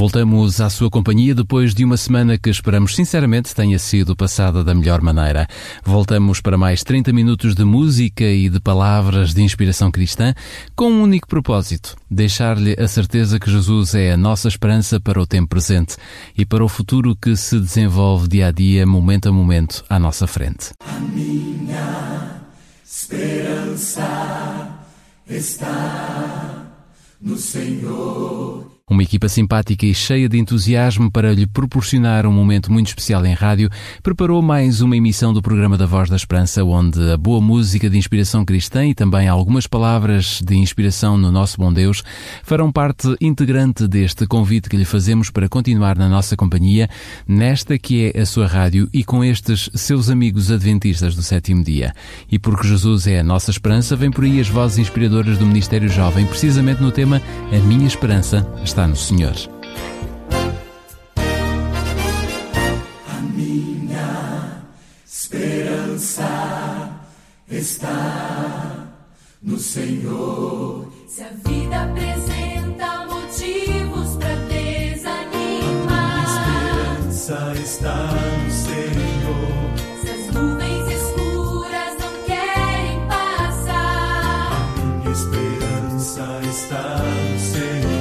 Voltamos à sua companhia depois de uma semana que esperamos sinceramente tenha sido passada da melhor maneira. Voltamos para mais 30 minutos de música e de palavras de inspiração cristã com um único propósito: deixar-lhe a certeza que Jesus é a nossa esperança para o tempo presente e para o futuro que se desenvolve dia a dia, momento a momento, à nossa frente. A minha esperança está no Senhor. Uma equipa simpática e cheia de entusiasmo para lhe proporcionar um momento muito especial em rádio, preparou mais uma emissão do programa da Voz da Esperança, onde a boa música de inspiração cristã e também algumas palavras de inspiração no nosso bom Deus farão parte integrante deste convite que lhe fazemos para continuar na nossa companhia, nesta que é a sua rádio e com estes seus amigos adventistas do sétimo dia. E porque Jesus é a nossa esperança, vem por aí as vozes inspiradoras do Ministério Jovem, precisamente no tema A Minha Esperança está no Senhor. A minha esperança está no Senhor. Se a vida apresenta motivos para desanimar, Esperança está no Senhor. se as nuvens escuras não querem passar, Minha esperança está no Senhor.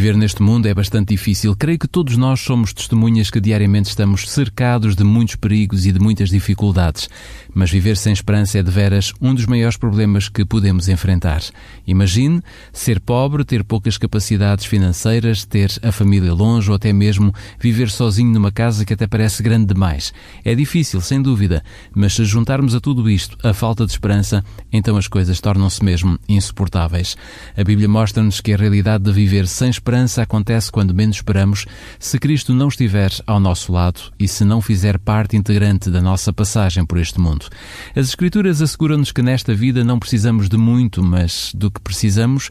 Viver neste mundo é bastante difícil. Creio que todos nós somos testemunhas que diariamente estamos cercados de muitos perigos e de muitas dificuldades. Mas viver sem esperança é de veras um dos maiores problemas que podemos enfrentar. Imagine ser pobre, ter poucas capacidades financeiras, ter a família longe ou até mesmo viver sozinho numa casa que até parece grande demais. É difícil, sem dúvida, mas se juntarmos a tudo isto a falta de esperança, então as coisas tornam-se mesmo insuportáveis. A Bíblia mostra-nos que a realidade de viver sem esperança acontece quando menos esperamos, se Cristo não estiver ao nosso lado e se não fizer parte integrante da nossa passagem por este mundo. As Escrituras asseguram-nos que nesta vida não precisamos de muito, mas do que precisamos,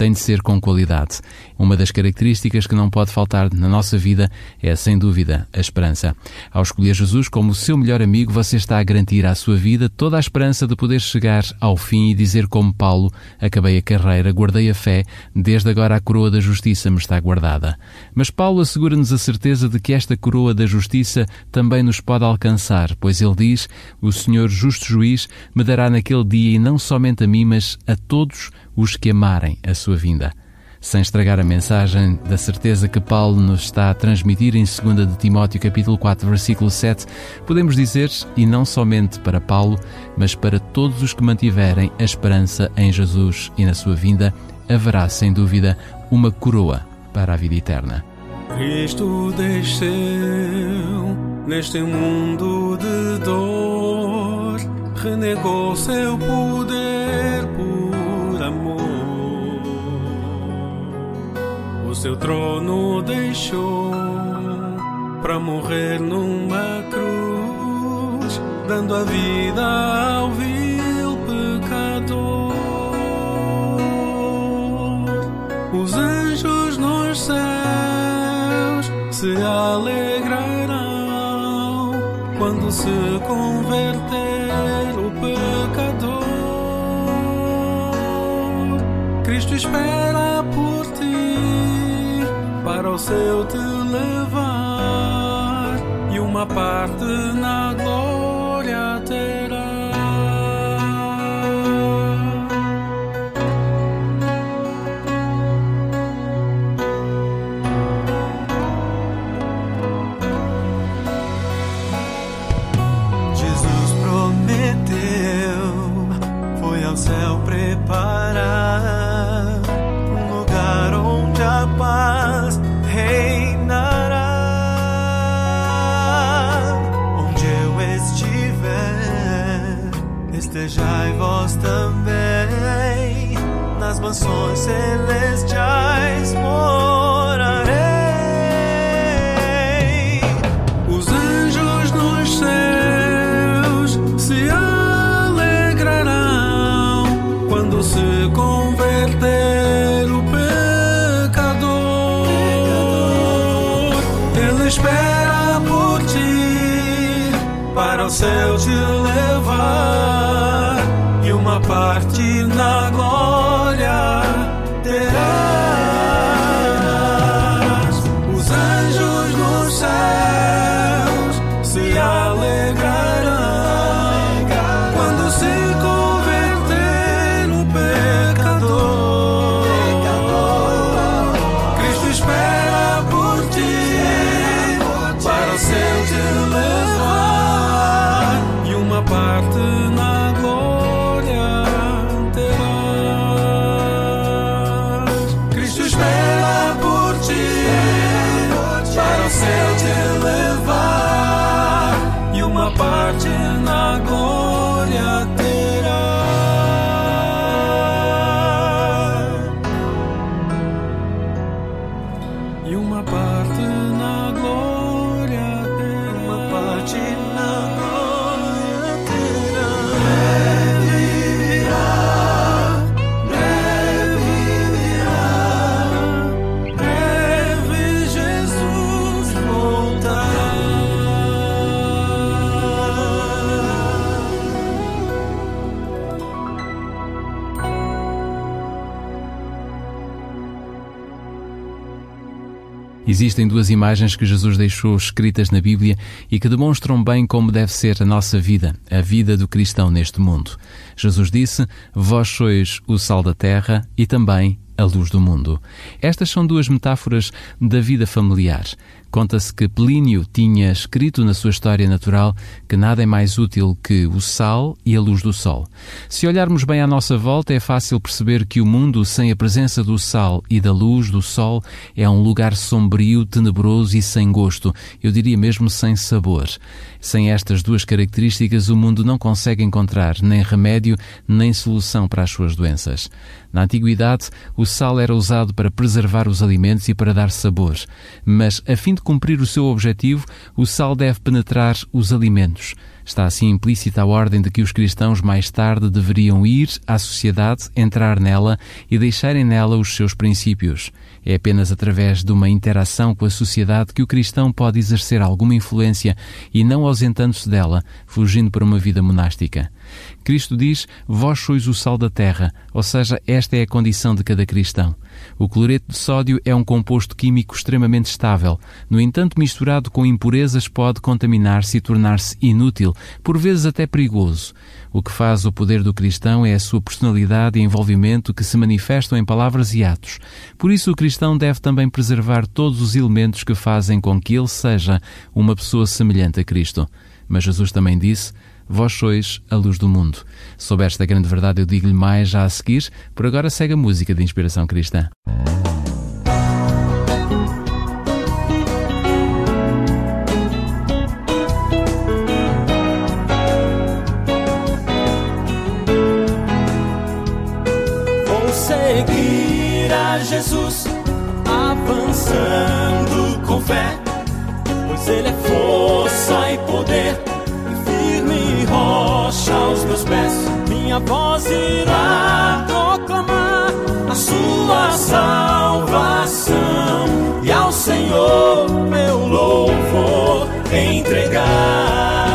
tem de ser com qualidade. Uma das características que não pode faltar na nossa vida é, sem dúvida, a esperança. Ao escolher Jesus como o seu melhor amigo, você está a garantir à sua vida toda a esperança de poder chegar ao fim e dizer como Paulo, acabei a carreira, guardei a fé, desde agora a coroa da justiça me está guardada. Mas Paulo assegura-nos a certeza de que esta coroa da justiça também nos pode alcançar, pois ele diz: O Senhor justo juiz me dará naquele dia e não somente a mim, mas a todos os que amarem a sua vinda. Sem estragar a mensagem da certeza que Paulo nos está a transmitir em 2 de Timóteo capítulo 4, versículo 7, podemos dizer, e não somente para Paulo, mas para todos os que mantiverem a esperança em Jesus e na sua vinda, haverá sem dúvida uma coroa para a vida eterna. Cristo desceu neste mundo de dor, renegou seu poder por amor. O seu trono deixou para morrer numa cruz, dando a vida ao vil se alegrarão quando se converter o pecador. Cristo espera por ti para o céu te levar e uma parte na glória Existem duas imagens que Jesus deixou escritas na Bíblia e que demonstram bem como deve ser a nossa vida, a vida do cristão neste mundo. Jesus disse: Vós sois o sal da terra e também a luz do mundo. Estas são duas metáforas da vida familiar. Conta-se que Plínio tinha escrito na sua história natural que nada é mais útil que o sal e a luz do sol. Se olharmos bem à nossa volta, é fácil perceber que o mundo sem a presença do sal e da luz do sol é um lugar sombrio, tenebroso e sem gosto, eu diria mesmo sem sabor. Sem estas duas características, o mundo não consegue encontrar nem remédio nem solução para as suas doenças. Na antiguidade, o sal era usado para preservar os alimentos e para dar sabor, mas a fim de cumprir o seu objetivo, o sal deve penetrar os alimentos. Está assim implícita a ordem de que os cristãos mais tarde deveriam ir à sociedade, entrar nela e deixarem nela os seus princípios. É apenas através de uma interação com a sociedade que o cristão pode exercer alguma influência e não ausentando-se dela, fugindo para uma vida monástica. Cristo diz: Vós sois o sal da terra, ou seja, esta é a condição de cada cristão. O cloreto de sódio é um composto químico extremamente estável. No entanto, misturado com impurezas, pode contaminar-se e tornar-se inútil, por vezes até perigoso. O que faz o poder do cristão é a sua personalidade e envolvimento que se manifestam em palavras e atos. Por isso, o cristão deve também preservar todos os elementos que fazem com que ele seja uma pessoa semelhante a Cristo. Mas Jesus também disse: Vós sois a luz do mundo. Sob esta grande verdade, eu digo-lhe mais já a seguir. Por agora, segue a música de inspiração cristã. Vou seguir a Jesus, avançando com fé, pois Ele é força e poder, rocha aos meus pés. Minha voz irá proclamar a Sua salvação, e ao Senhor meu louvor entregar.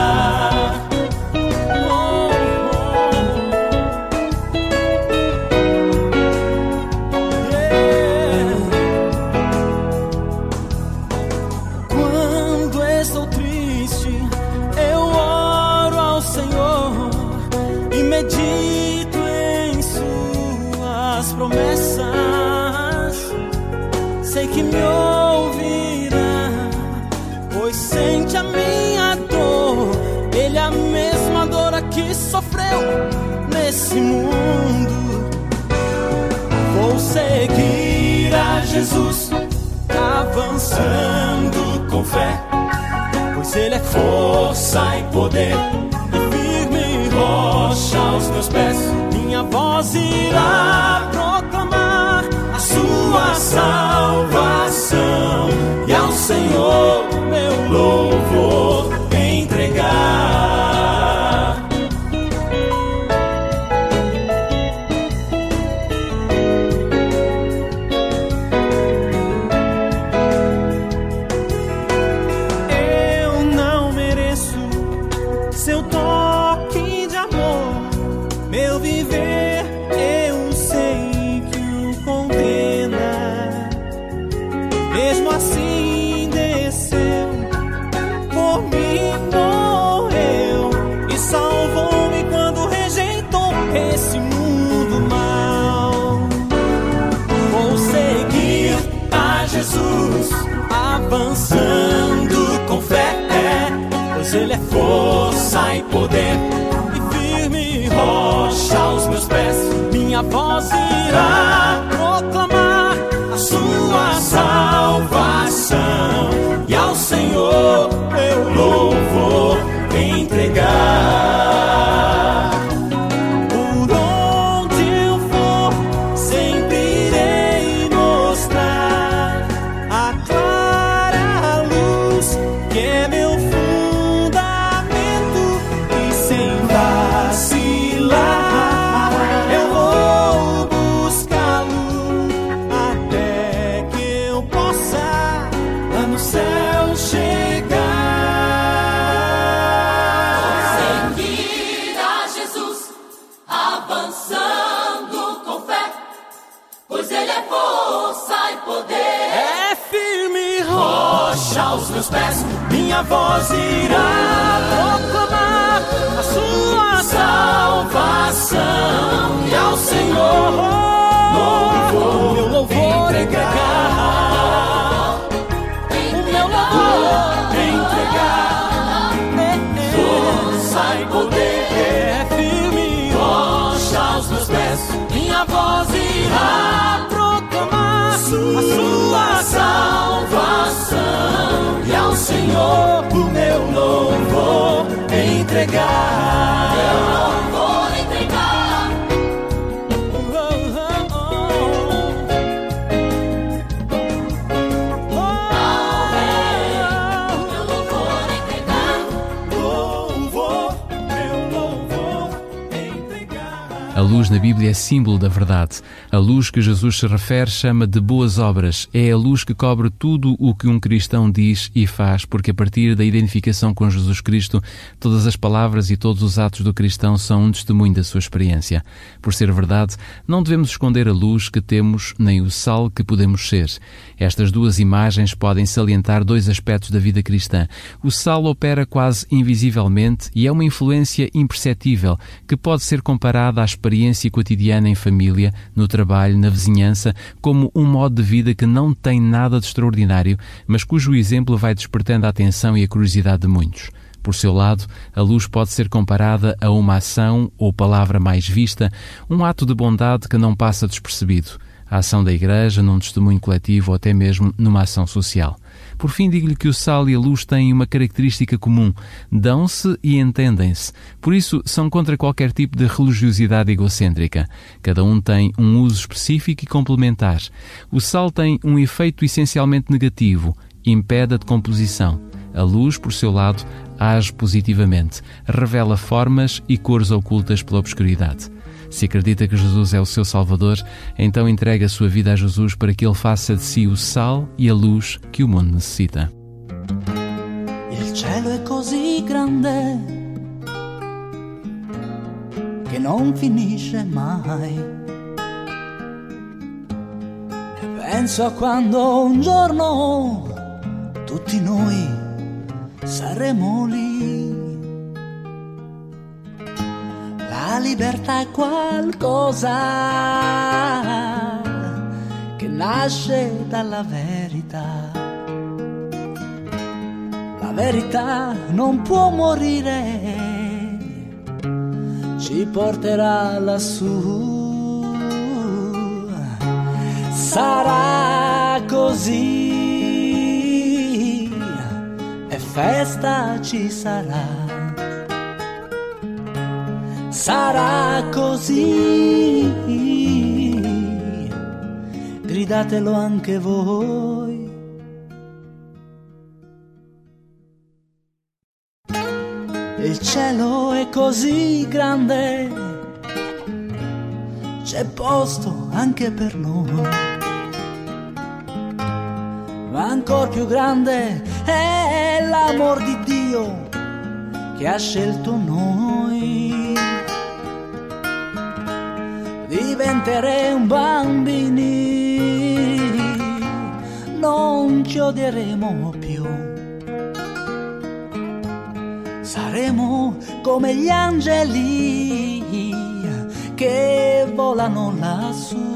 Senhor louvor, meu louvor entregar, o meu louvor entregar, força e poder, é firme. Rocha aos meus pés, minha voz irá proclamar a sua salvação. E ao Senhor o meu louvor entregar luz na Bíblia é símbolo da verdade. A luz que Jesus se refere chama de boas obras. É a luz que cobre tudo o que um cristão diz e faz, porque a partir da identificação com Jesus Cristo, todas as palavras e todos os atos do cristão são um testemunho da sua experiência. Por ser verdade, não devemos esconder a luz que temos nem o sal que podemos ser. Estas duas imagens podem salientar dois aspectos da vida cristã. O sal opera quase invisivelmente e é uma influência imperceptível que pode ser comparada à experiência cotidiana em família, no trabalho, na vizinhança, como um modo de vida que não tem nada de extraordinário, mas cujo exemplo vai despertando a atenção e a curiosidade de muitos. Por seu lado, a luz pode ser comparada a uma ação ou palavra mais vista, um ato de bondade que não passa despercebido a ação da Igreja, num testemunho coletivo ou até mesmo numa ação social. Por fim, digo-lhe que o sal e a luz têm uma característica comum: dão-se e entendem-se. Por isso, são contra qualquer tipo de religiosidade egocêntrica. Cada um tem um uso específico e complementar. O sal tem um efeito essencialmente negativo, impede a decomposição. A luz, por seu lado, age positivamente, revela formas e cores ocultas pela obscuridade. Se acredita que Jesus é o seu Salvador, então entregue a sua vida a Jesus para que ele faça de si o sal e a luz que o mundo necessita. Il cielo è così grande che non finisce mai. E penso a quando un giorno tutti noi saremo lì. La libertà è qualcosa che nasce dalla verità. La verità non può morire, ci porterà lassù. Sarà così e festa ci sarà sarà così. Gridatelo anche voi. Il cielo è così grande, c'è posto anche per noi. Ma ancora più grande è l'amor di Dio che ha scelto noi diventeremo bambini, non ci odieremo più. Saremo come gli angeli che volano lassù.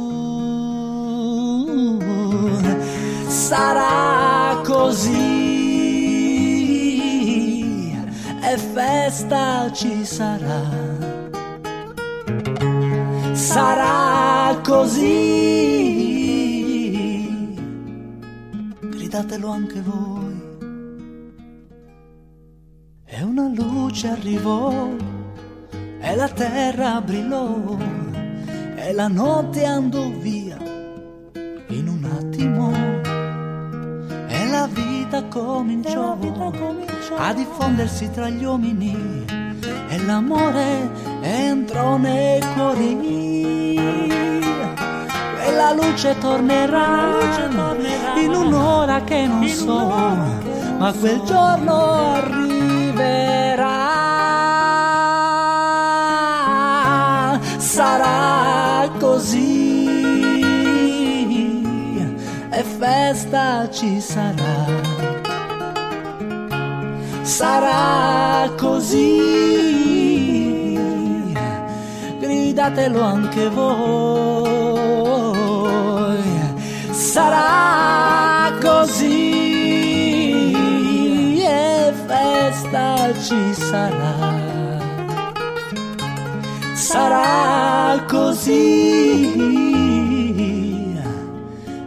Sarà così e festa ci sarà sarà così. Gridatelo anche voi. E una luce arrivò e la terra brillò e la notte andò via in un attimo e la vita cominciò, la vita cominciò a diffondersi tra gli uomini e l'amore entrò nei cuori. Quella luce tornerà, in un'ora che non so, ma quel giorno arriverà. Sarà così e festa ci sarà sarà così. Gridatelo anche voi. Sarà così e festa ci sarà. Sarà così.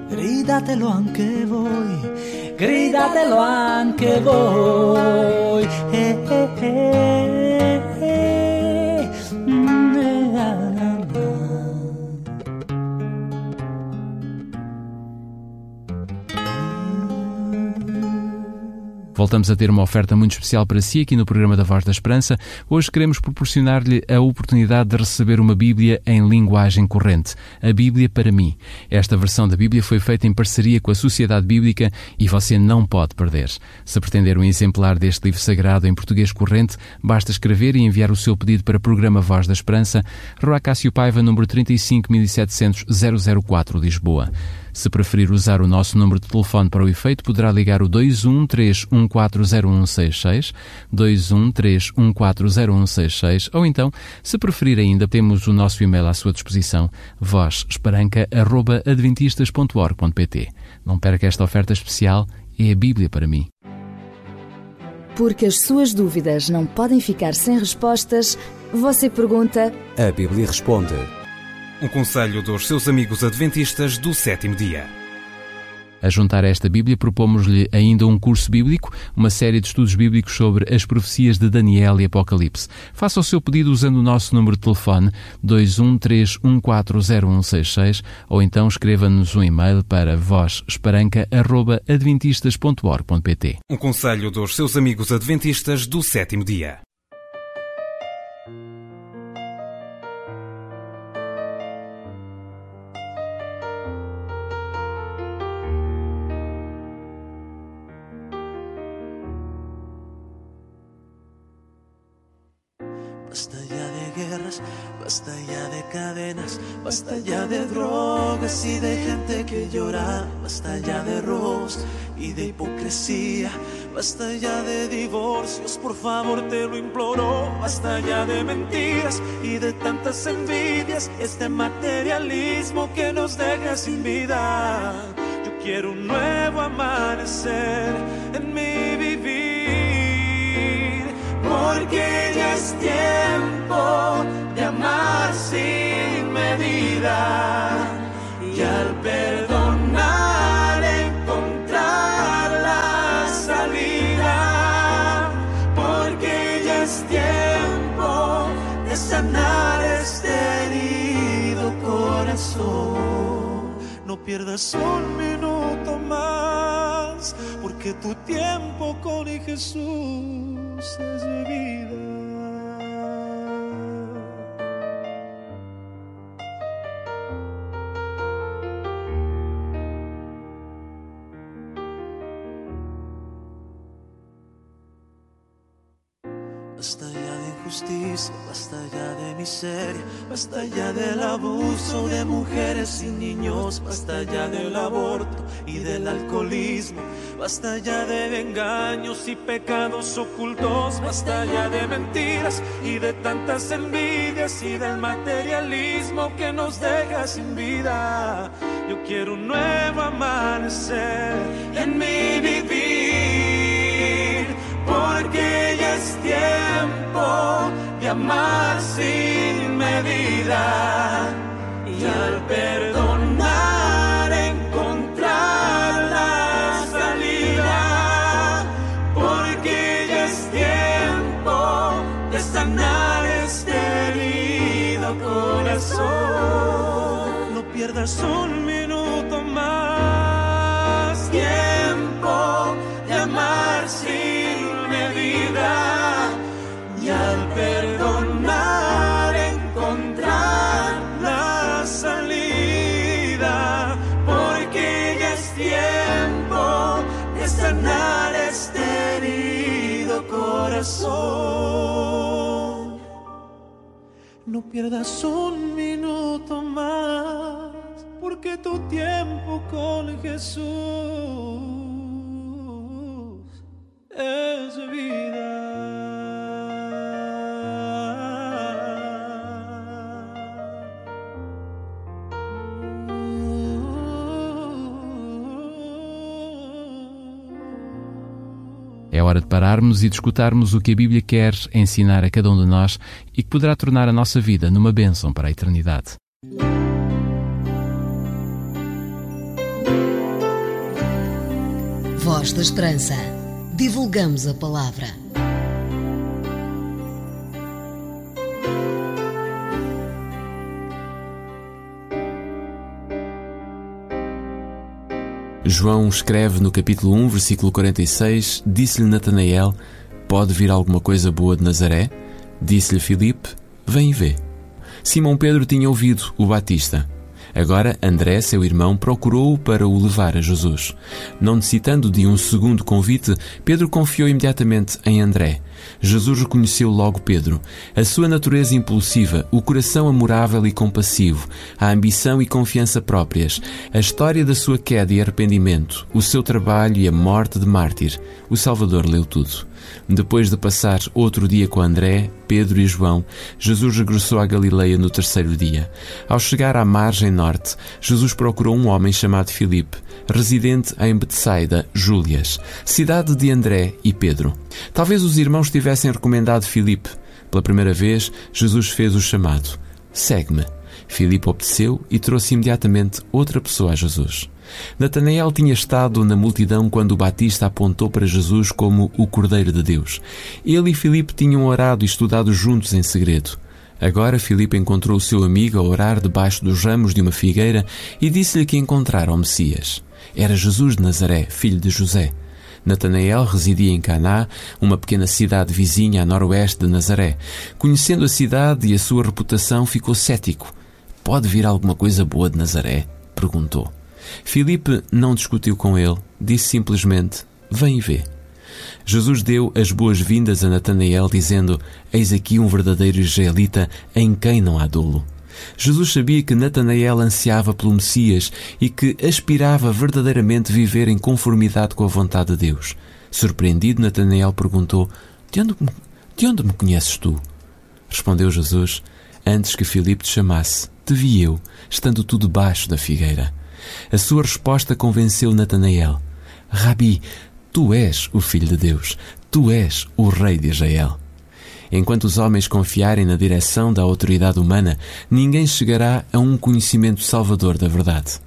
Gridatelo anche voi gridatelo anche voi. Eh, eh, eh. Voltamos a ter uma oferta muito especial para si aqui no programa da Voz da Esperança. Hoje queremos proporcionar-lhe a oportunidade de receber uma Bíblia em linguagem corrente. A Bíblia para mim. Esta versão da Bíblia foi feita em parceria com a Sociedade Bíblica e você não pode perder. Se pretender um exemplar deste livro sagrado em português corrente, basta escrever e enviar o seu pedido para o programa Voz da Esperança, Rua Cássio Paiva, número 35700 004, Lisboa. Se preferir usar o nosso número de telefone para o efeito, poderá ligar o 213140166, 213140166, ou então, se preferir ainda, temos o nosso e-mail à sua disposição, vozesperanca.adventistas.org.pt. Não perca esta oferta especial, é a Bíblia para mim. Porque as suas dúvidas não podem ficar sem respostas, você pergunta A Bíblia responde. Um conselho dos seus amigos adventistas do sétimo dia. A juntar a esta Bíblia, propomos-lhe ainda um curso bíblico, uma série de estudos bíblicos sobre as profecias de Daniel e Apocalipse. Faça o seu pedido usando o nosso número de telefone 213140166 ou então escreva-nos um e-mail para vozesperanca.adventistas.org.pt Um conselho dos seus amigos adventistas do sétimo dia. Basta ya de divorcios, por favor te lo imploro, basta ya de mentiras y de tantas envidias, este materialismo que nos deja sin vida. Yo quiero un nuevo amanecer en mi vivir, porque ya es tiempo de amar sin medida pierdas un minuto más, porque tu tiempo con Jesús es vida. Basta ya del abuso de mujeres y niños, basta ya del aborto y del alcoholismo, basta ya de engaños y pecados ocultos, basta ya de mentiras y de tantas envidias y del materialismo que nos deja sin vida. Yo quiero un nuevo amanecer en mi vivir, porque ya es tiempo de amar sin medida y al perdonar encontrar la salida, porque ya es tiempo de sanar este herido corazón. No pierdas un minuto No pierdas un minuto más, porque tu tiempo con Jesús es vida. É hora de pararmos e de escutarmos o que a Bíblia quer ensinar a cada um de nós e que poderá tornar a nossa vida numa bênção para a eternidade. Voz da Esperança. Divulgamos a palavra. João escreve no capítulo 1, versículo 46: Disse-lhe Natanael: Pode vir alguma coisa boa de Nazaré? Disse-lhe Filipe: Vem e vê. Simão Pedro tinha ouvido o Batista. Agora André, seu irmão, procurou-o para o levar a Jesus. Não necessitando de um segundo convite, Pedro confiou imediatamente em André. Jesus reconheceu logo Pedro. A sua natureza impulsiva, o coração amorável e compassivo, a ambição e confiança próprias, a história da sua queda e arrependimento, o seu trabalho e a morte de mártir. O Salvador leu tudo. Depois de passar outro dia com André, Pedro e João, Jesus regressou à Galileia no terceiro dia. Ao chegar à margem norte, Jesus procurou um homem chamado Filipe, residente em Betsaida, Júlias, cidade de André e Pedro. Talvez os irmãos tivessem recomendado Filipe. Pela primeira vez, Jesus fez o chamado: Segue-me. Filipe obedeceu e trouxe imediatamente outra pessoa a Jesus. Natanael tinha estado na multidão quando o Batista apontou para Jesus como o Cordeiro de Deus. Ele e Filipe tinham orado e estudado juntos em segredo. Agora Filipe encontrou o seu amigo a orar debaixo dos ramos de uma figueira e disse-lhe que encontrara o Messias. Era Jesus de Nazaré, filho de José. Natanael residia em Caná, uma pequena cidade vizinha a noroeste de Nazaré. Conhecendo a cidade e a sua reputação, ficou cético. Pode vir alguma coisa boa de Nazaré? perguntou. Filipe não discutiu com ele, disse simplesmente: Vem e vê. Jesus deu as boas-vindas a Natanael, dizendo: Eis aqui um verdadeiro israelita em quem não há dolo. Jesus sabia que Natanael ansiava pelo Messias e que aspirava verdadeiramente viver em conformidade com a vontade de Deus. Surpreendido, Natanael perguntou: De onde, de onde me conheces tu? Respondeu Jesus: Antes que Filipe te chamasse, te vi eu, estando tu debaixo da figueira. A sua resposta convenceu Natanael: Rabi, tu és o Filho de Deus, tu és o Rei de Israel. Enquanto os homens confiarem na direção da autoridade humana, ninguém chegará a um conhecimento salvador da verdade.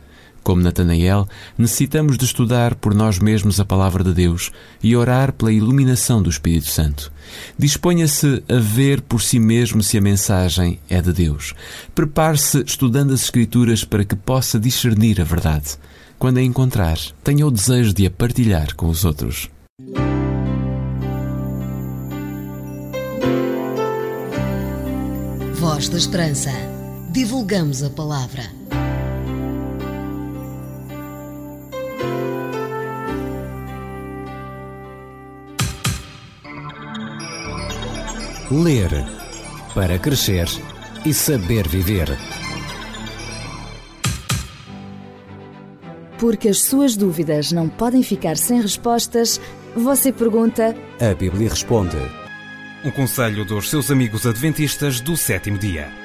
Como Natanael, necessitamos de estudar por nós mesmos a palavra de Deus e orar pela iluminação do Espírito Santo. Disponha-se a ver por si mesmo se a mensagem é de Deus. Prepare-se estudando as Escrituras para que possa discernir a verdade. Quando a encontrar, tenha o desejo de a partilhar com os outros. Voz da Esperança. Divulgamos a palavra. Ler para crescer e saber viver. Porque as suas dúvidas não podem ficar sem respostas, você pergunta. A Bíblia responde. Um conselho dos seus amigos adventistas do sétimo dia.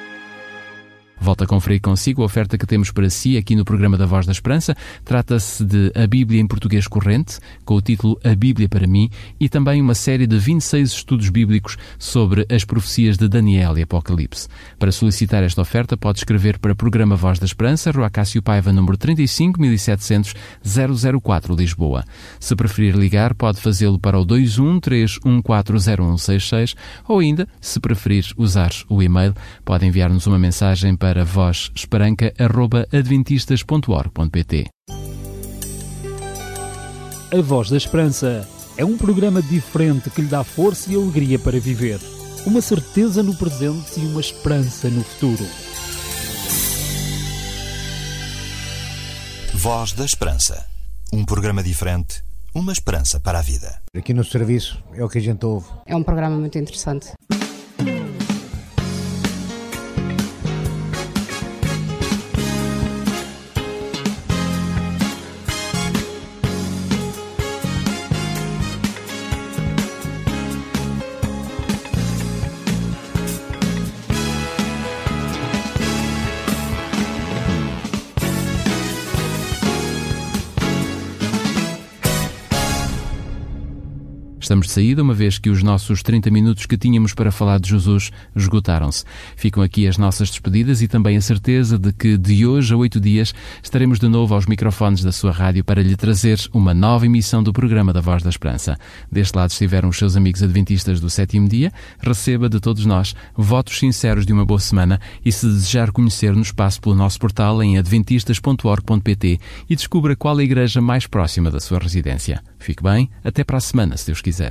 Volto a conferir consigo a oferta que temos para si aqui no programa da Voz da Esperança. Trata-se de A Bíblia em Português Corrente, com o título A Bíblia para mim, e também uma série de 26 estudos bíblicos sobre as profecias de Daniel e Apocalipse. Para solicitar esta oferta, pode escrever para o programa Voz da Esperança, Rua Cássio Paiva, número 35 1700 004, Lisboa. Se preferir ligar, pode fazê-lo para o 213140166 ou ainda, se preferir usar o e-mail, pode enviar-nos uma mensagem para para vozesperanca.adventistas.org.pt A Voz da Esperança é um programa diferente que lhe dá força e alegria para viver. Uma certeza no presente e uma esperança no futuro. Voz da Esperança. Um programa diferente, uma esperança para a vida. Aqui no serviço é o que a gente ouve. É um programa muito interessante. De saída, uma vez que os nossos 30 minutos que tínhamos para falar de Jesus esgotaram-se. Ficam aqui as nossas despedidas e também a certeza de que de hoje a oito dias estaremos de novo aos microfones da sua rádio para lhe trazer uma nova emissão do programa da Voz da Esperança. Deste lado estiveram os seus amigos adventistas do sétimo dia. Receba de todos nós votos sinceros de uma boa semana e se desejar conhecer-nos, passe pelo nosso portal em adventistas.org.pt e descubra qual a igreja mais próxima da sua residência. Fique bem, até para a semana, se Deus quiser.